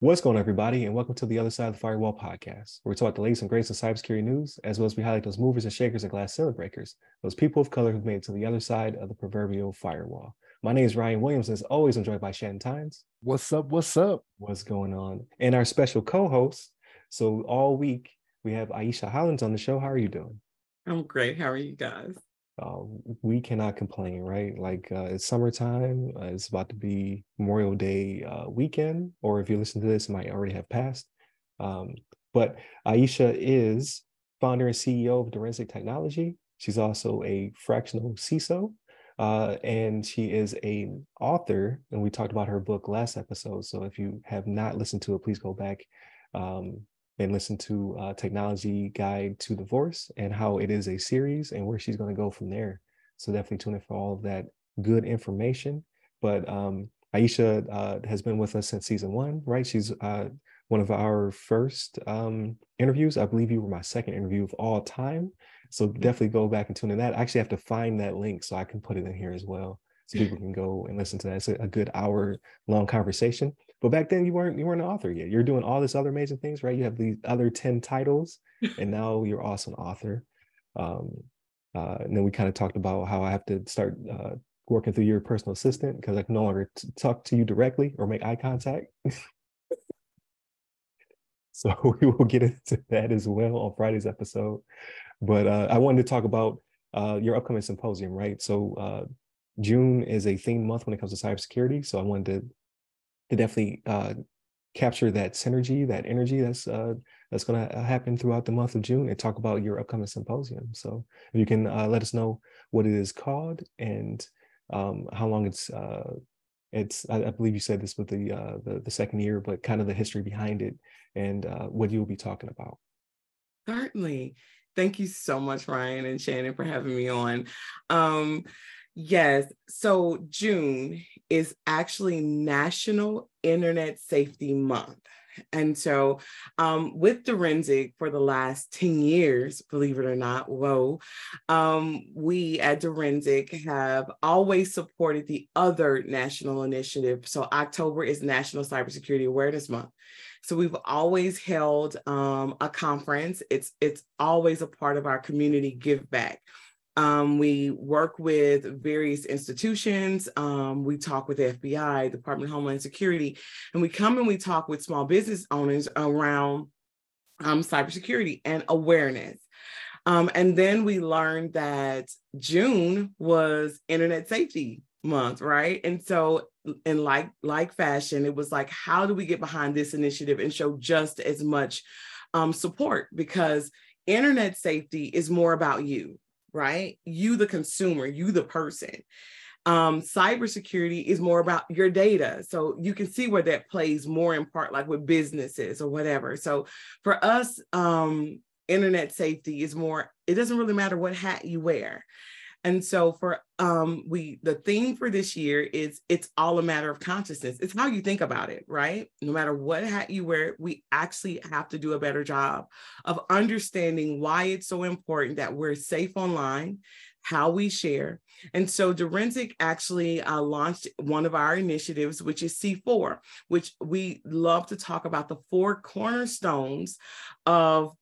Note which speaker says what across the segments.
Speaker 1: What's going on, everybody, and welcome to the Other Side of the Firewall podcast, where we talk the latest and greatest in cybersecurity news, as well as we highlight those movers and shakers and glass ceiling breakers, those people of color who've made it to the other side of the proverbial firewall. My name is Ryan Williams, and as always, I'm joined by Shannon Tynes.
Speaker 2: What's up? What's up?
Speaker 1: What's going on? And our special co-host. So all week we have Ieshea Hollins on the show. How are you doing?
Speaker 3: I'm great. How are you guys?
Speaker 1: Uh, we cannot complain, right? Like uh, it's summertime. Uh, it's about to be Memorial Day uh, weekend, or if you listen to this, it might already have passed. Um, but Ieshea is founder and CEO of Direnzic Technology. She's also a fractional CISO, uh, and she is a author. And we talked about her book last episode. So if you have not listened to it, please go back. Um, and listen to uh, Technology Guide to Divorce and how it is a series and where she's going to go from there. So definitely tune in for all of that good information. But um, Ieshea uh, has been with us since season one, right? She's uh, one of our first um, interviews. I believe you were my second interview of all time. So definitely go back and tune in that. I actually have to find that link so I can put it in here as well. So people can go and listen to that. It's a, a good hour long conversation. But back then you weren't you weren't an author yet. You're doing all this other amazing things, right? You have these other 10 titles, and now you're also an author. Um, uh, and then we kind of talked about how I have to start uh, working through your personal assistant because I can no longer t- talk to you directly or make eye contact. so we will get into that as well on Friday's episode. But uh, I wanted to talk about uh, your upcoming symposium, right? So uh, June is a theme month when it comes to cybersecurity. So I wanted to to definitely uh, capture that synergy, that energy that's uh, that's going to happen throughout the month of June, and talk about your upcoming symposium. So if you can uh, let us know what it is called and um, how long it's uh, it's. I, I, believe you said this with the, uh, the, the second year, but kind of the history behind it and uh, what you will be talking about.
Speaker 3: Certainly. Thank you so much, Ryan and Shannon, for having me on. Um, Yes. So June is actually National Internet Safety Month. And so, um, with Direnzic for the last 10 years, believe it or not, whoa, um, we at Direnzic have always supported the other national initiative. So, October is National Cybersecurity Awareness Month. So we've always held um, a conference. It's it's always a part of our community give back. Um, we work with various institutions. Um, we talk with the FBI, Department of Homeland Security, and we come and we talk with small business owners around um, cybersecurity and awareness. Um, and then we learned that June was Internet Safety Month, right? And so, in like like fashion, it was like, how do we get behind this initiative and show just as much um, support? Because internet safety is more about you right? You, the consumer, you, the person. Um, cybersecurity is more about your data. So you can see where that plays more in part, like with businesses or whatever. So for us, um, internet safety is more, it doesn't really matter what hat you wear. And so for um we the theme for this year is it's all a matter of consciousness. It's how you think about it, right? No matter what hat you wear, we actually have to do a better job of understanding why it's so important that we're safe online, how we share. And so Direnzic actually uh, launched one of our initiatives, which is C4, which we love to talk about the four cornerstones of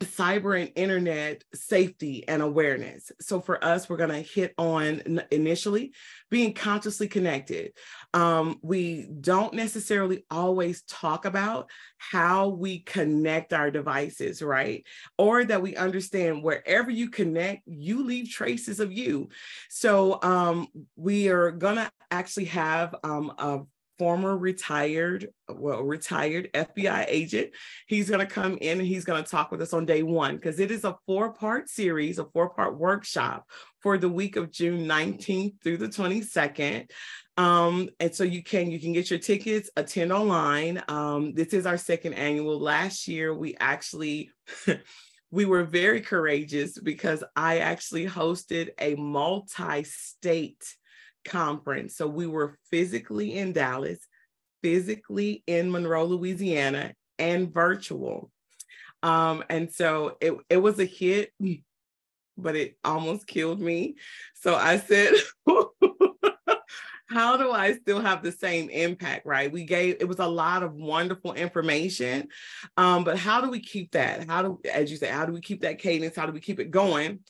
Speaker 3: cyber and internet safety and awareness. So for us, we're going to hit on initially being consciously connected. Um, we don't necessarily always talk about how we connect our devices, right? Or that we understand wherever you connect, you leave traces of you. So um, we are going to actually have um, a former retired, well, retired FBI agent. He's going to come in and he's going to talk with us on day one because it is a four part series, a four part workshop for the week of June 19th through the 22nd. Um, and so you can you can get your tickets, attend online. Um, this is our second annual. Last year we actually we were very courageous because I actually hosted a multi-state conference. So we were physically in Dallas, physically in Monroe, Louisiana, and virtual. Um, and so it, it was a hit, but it almost killed me. So I said, how do I still have the same impact, right? We gave it was a lot of wonderful information. Um, but how do we keep that? How do, as you say, how do we keep that cadence? How do we keep it going?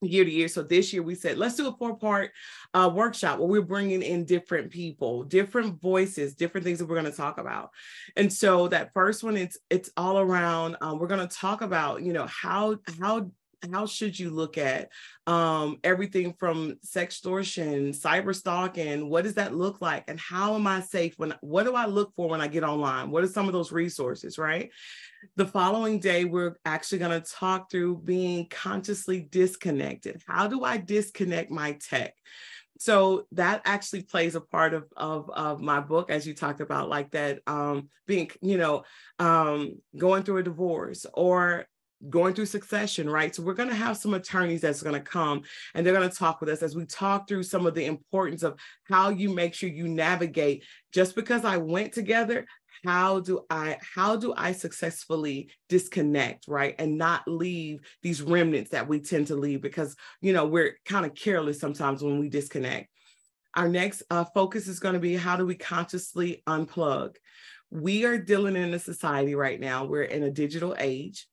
Speaker 3: Year to year. So this year we said, let's do a four part uh, workshop where we're bringing in different people, different voices, different things that we're going to talk about. And so that first one, it's it's all around. Um, we're going to talk about, you know, how how how should you look at um, everything from sextortion, cyber stalking? What does that look like? And how am I safe when, what do I look for when I get online? What are some of those resources, right? The following day, we're actually going to talk through being consciously disconnected. How do I disconnect my tech? so that actually plays a part of, of, of my book as you talked about like that um, being you know um, going through a divorce or going through succession, right? So we're going to have some attorneys that's going to come and they're going to talk with us as we talk through some of the importance of how you make sure you navigate. Just because I went together, how do I how do I successfully disconnect, right? And not leave these remnants that we tend to leave because you know we're kind of careless sometimes when we disconnect. Our next uh, focus is going to be how do we consciously unplug? We are dealing in a society right now. We're in a digital age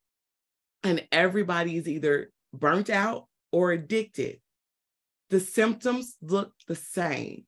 Speaker 3: and everybody is either burnt out or addicted. The symptoms look the same.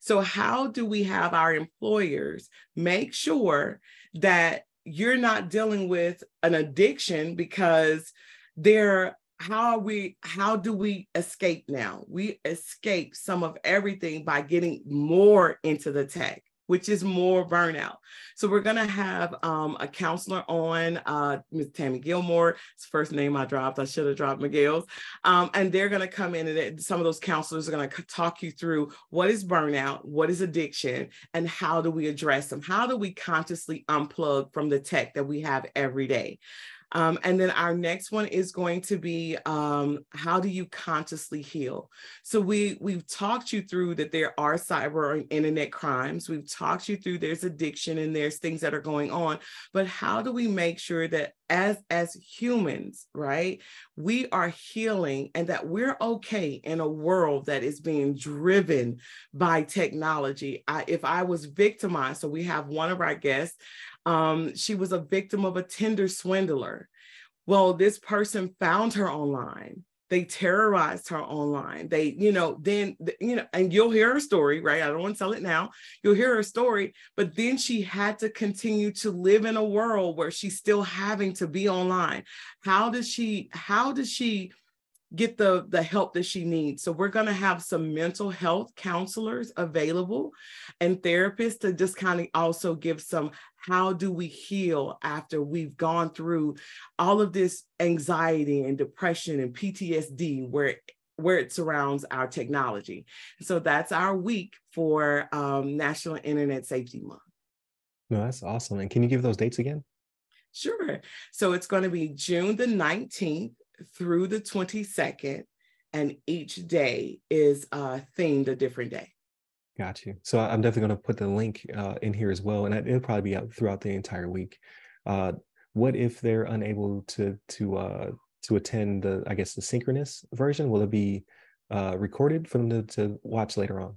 Speaker 3: So, how do we have our employers make sure that you're not dealing with an addiction because they're how are we how do we escape now we escape some of everything by getting more into the tech which is more burnout. So we're to have um, a counselor on, uh, Ms. Tammy Gilmore. It's first name I dropped. I should have dropped Miguel's. Um, and they're to come in and some of those counselors are to talk you through what is burnout, what is addiction, and how do we address them? How do we consciously unplug from the tech that we have every day? Um, and then our next one is going to be um, how do you consciously heal? So we we've talked you through that there are cyber and internet crimes. We've talked you through there's addiction and there's things that are going on. But how do we make sure that as as humans, right, we are healing and that we're okay in a world that is being driven by technology? I, if I was victimized, so we have one of our guests. Um, she was a victim of a Tinder swindler. Well, this person found her online. They terrorized her online. They, you know, then, you know, and you'll hear her story, right? I don't want to tell it now. You'll hear her story, but then she had to continue to live in a world where she's still having to be online. How does she, how does she, get the the help that she needs. So we're going to have some mental health counselors available and therapists to just kind of also give some how do we heal after we've gone through all of this anxiety and depression and PTSD where where it surrounds our technology. So that's our week for um, National Internet Safety Month.
Speaker 1: No, that's awesome. And can you give those dates again?
Speaker 3: Sure. So it's going to be June the 19th through the 22nd, and each day is uh, themed a different day.
Speaker 1: Got you. So I'm definitely going to put the link uh, in here as well, and it'll probably be out throughout the entire week. Uh, what if they're unable to to uh, to attend the, I guess, the synchronous version? Will it be uh, recorded for them to, to watch later on?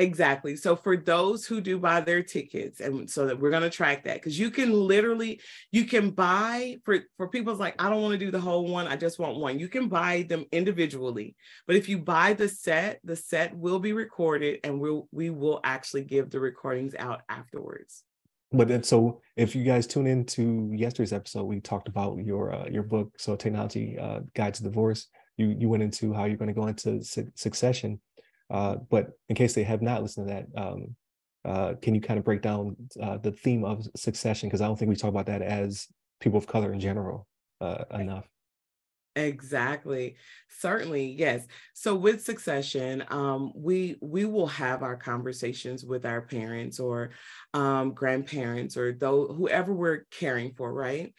Speaker 3: Exactly. So for those who do buy their tickets, and so that we're going to track that because you can literally you can buy for for people's like I don't want to do the whole one. I just want one. You can buy them individually, but if you buy the set, the set will be recorded, and we'll we will actually give the recordings out afterwards.
Speaker 1: But then, so if you guys tune into yesterday's episode, we talked about your uh, your book, so technology uh, guide to divorce. You you went into how you're going to go into su- succession uh, but in case they have not listened to that, um, uh, can you kind of break down uh, the theme of succession? Because I don't think we talk about that as people of color in general uh, enough.
Speaker 3: Exactly. Certainly, yes. So with succession, um, we we will have our conversations with our parents or um, grandparents or though whoever we're caring for, right?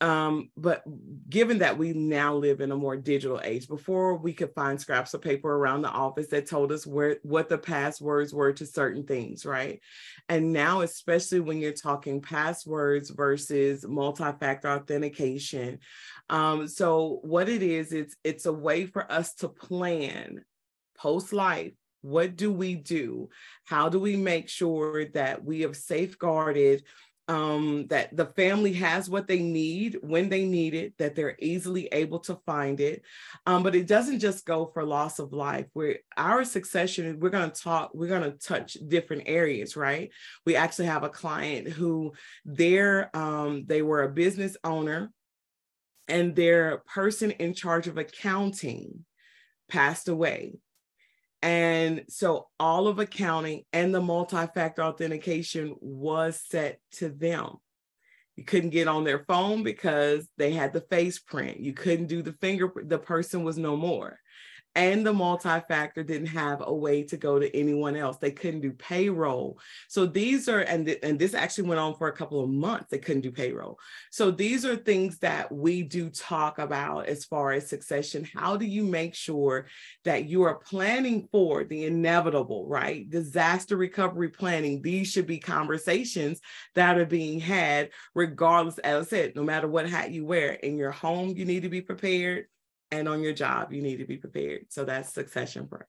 Speaker 3: Um, but given that we now live in a more digital age, before we could find scraps of paper around the office that told us where what the passwords were to certain things, right? And now, especially when you're talking passwords versus multi-factor authentication. Um, so what it is, it's it's a way for us to plan post life What do we do? How do we make sure that we have safeguarded um, that the family has what they need when they need it, that they're easily able to find it. Um, but it doesn't just go for loss of life. Where our succession, we're going to talk, we're going to touch different areas, right? We actually have a client who their um, they were a business owner, and their person in charge of accounting passed away and so all of accounting and the multi-factor authentication was set to them. You couldn't get on their phone because they had the face print. You couldn't do the finger, The person was no more and the multi-factor didn't have a way to go to anyone else. They couldn't do payroll. So these are and, th- and this actually went on for a couple of months they couldn't do payroll. So these are things that we do talk about as far as succession. How do you make sure that you are planning for the inevitable right? Disaster recovery planning. These should be conversations that are being had regardless as i said no matter what hat you wear. In your home you need to be prepared and on your job you need to be prepared. So that's succession us.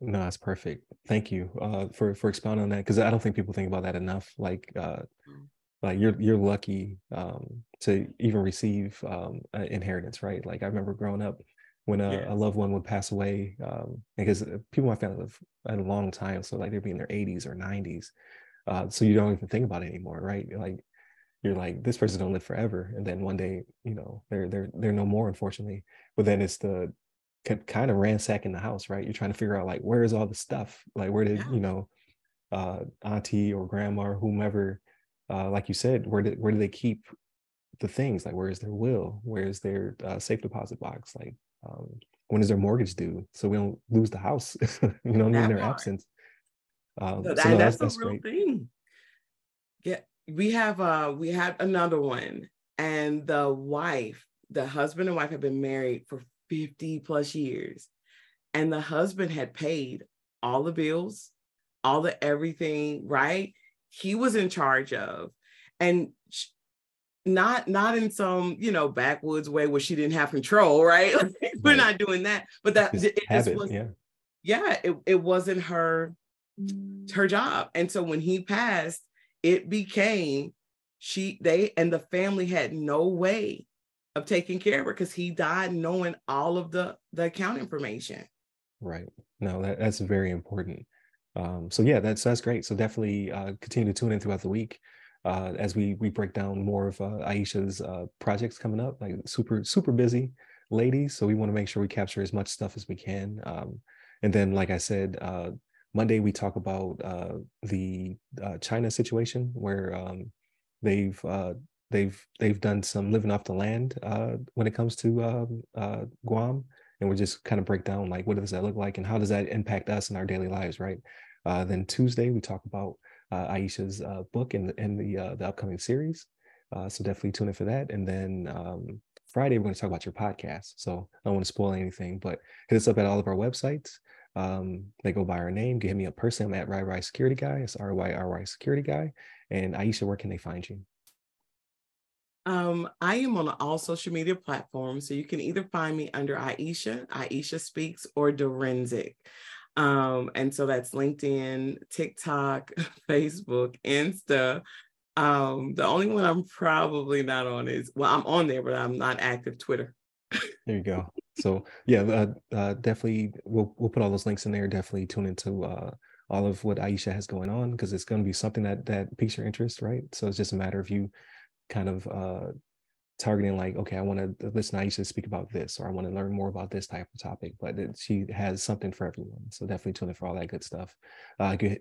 Speaker 1: No that's perfect. Thank you uh, for for expounding on that because i don't think people think about that enough like uh, mm. like you're you're lucky um, to even receive um, inheritance right? Like i remember growing up when a, yes. a loved one would pass away um, because uh, people in my family live a long time so like they'd be in their 80s or 90s uh, so you don't even think about it anymore right? Like you're like this person's gonna live forever and then one day you know they're they're they're no more unfortunately. But then it's the kind of ransacking the house right? You're trying to figure out like where is all the stuff? Like where did yeah. you know uh auntie or grandma or whomever uh like you said where did where do they keep the things? Like where is their will? Where is their uh, safe deposit box? Like um when is their mortgage due? So we don't lose the house you know in their absence.
Speaker 3: Um, that, so no, that's, that's, a real great. thing we have uh we had another one and the wife the husband and wife have been married for 50 plus years and the husband had paid all the bills all the everything right? He was in charge of and not not in some you know backwoods way where she didn't have control right? We're right. not doing that but that it, it was yeah. yeah it, it wasn't her her job and so when he passed it became she they and the family had no way of taking care of her because he died knowing all of the the account information.
Speaker 1: Right. No that, that's very important. Um so yeah that's that's great. So definitely uh continue to tune in throughout the week uh as we we break down more of uh, Ieshea's uh projects coming up. Like super super busy ladies so we want to make sure we capture as much stuff as we can um and then like i said uh Monday we talk about uh, the uh, China situation where um, they've uh, they've they've done some living off the land uh, when it comes to um, uh, Guam, and we just kind of break down like what does that look like and how does that impact us in our daily lives, right? Uh, then Tuesday we talk about Ieshea's book and in the the upcoming series, so definitely tune in for that. And then um, Friday we're going to talk about your podcast. So I don't want to spoil anything, but hit us up at all of our websites. Um, they go by our name. Get me up personally. I'm at Ry Ry Security Guy. It's R Y R Y Security Guy. And Ieshea, where can they find you?
Speaker 3: Um, I am on all social media platforms. So you can either find me under Ieshea, Ieshea Speaks, or Direnzic. Um, and so that's LinkedIn, TikTok, Facebook, Insta. Um, the only one I'm probably not on is well, I'm on there, but I'm not active Twitter.
Speaker 1: there you go. So yeah, uh, uh, definitely we'll we'll put all those links in there. Definitely tune into uh, all of what Ieshea has going on because it's going to be something that that piques your interest, right? So it's just a matter of you kind of uh, targeting like, okay, I want to listen to Ieshea speak about this, or I want to learn more about this type of topic. But it, she has something for everyone. So definitely tune in for all that good stuff. Uh, you,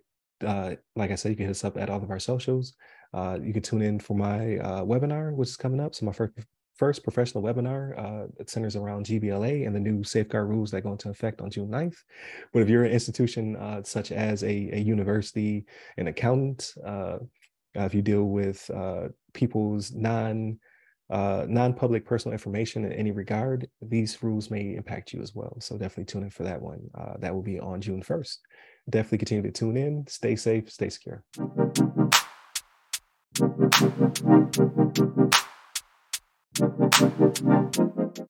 Speaker 1: uh, like I said, you can hit us up at all of our socials. Uh, you can tune in for my uh, webinar, which is coming up. So my first first professional webinar. Uh, it centers around GBLA and the new safeguard rules that go into effect on June 9th. But if you're an institution uh, such as a, a, university, an accountant, uh, uh if you deal with uh, people's non uh, non-public personal information in any regard, these rules may impact you as well. So definitely tune in for that one. that will be on June 1st. Definitely continue to tune in. Stay safe, stay secure.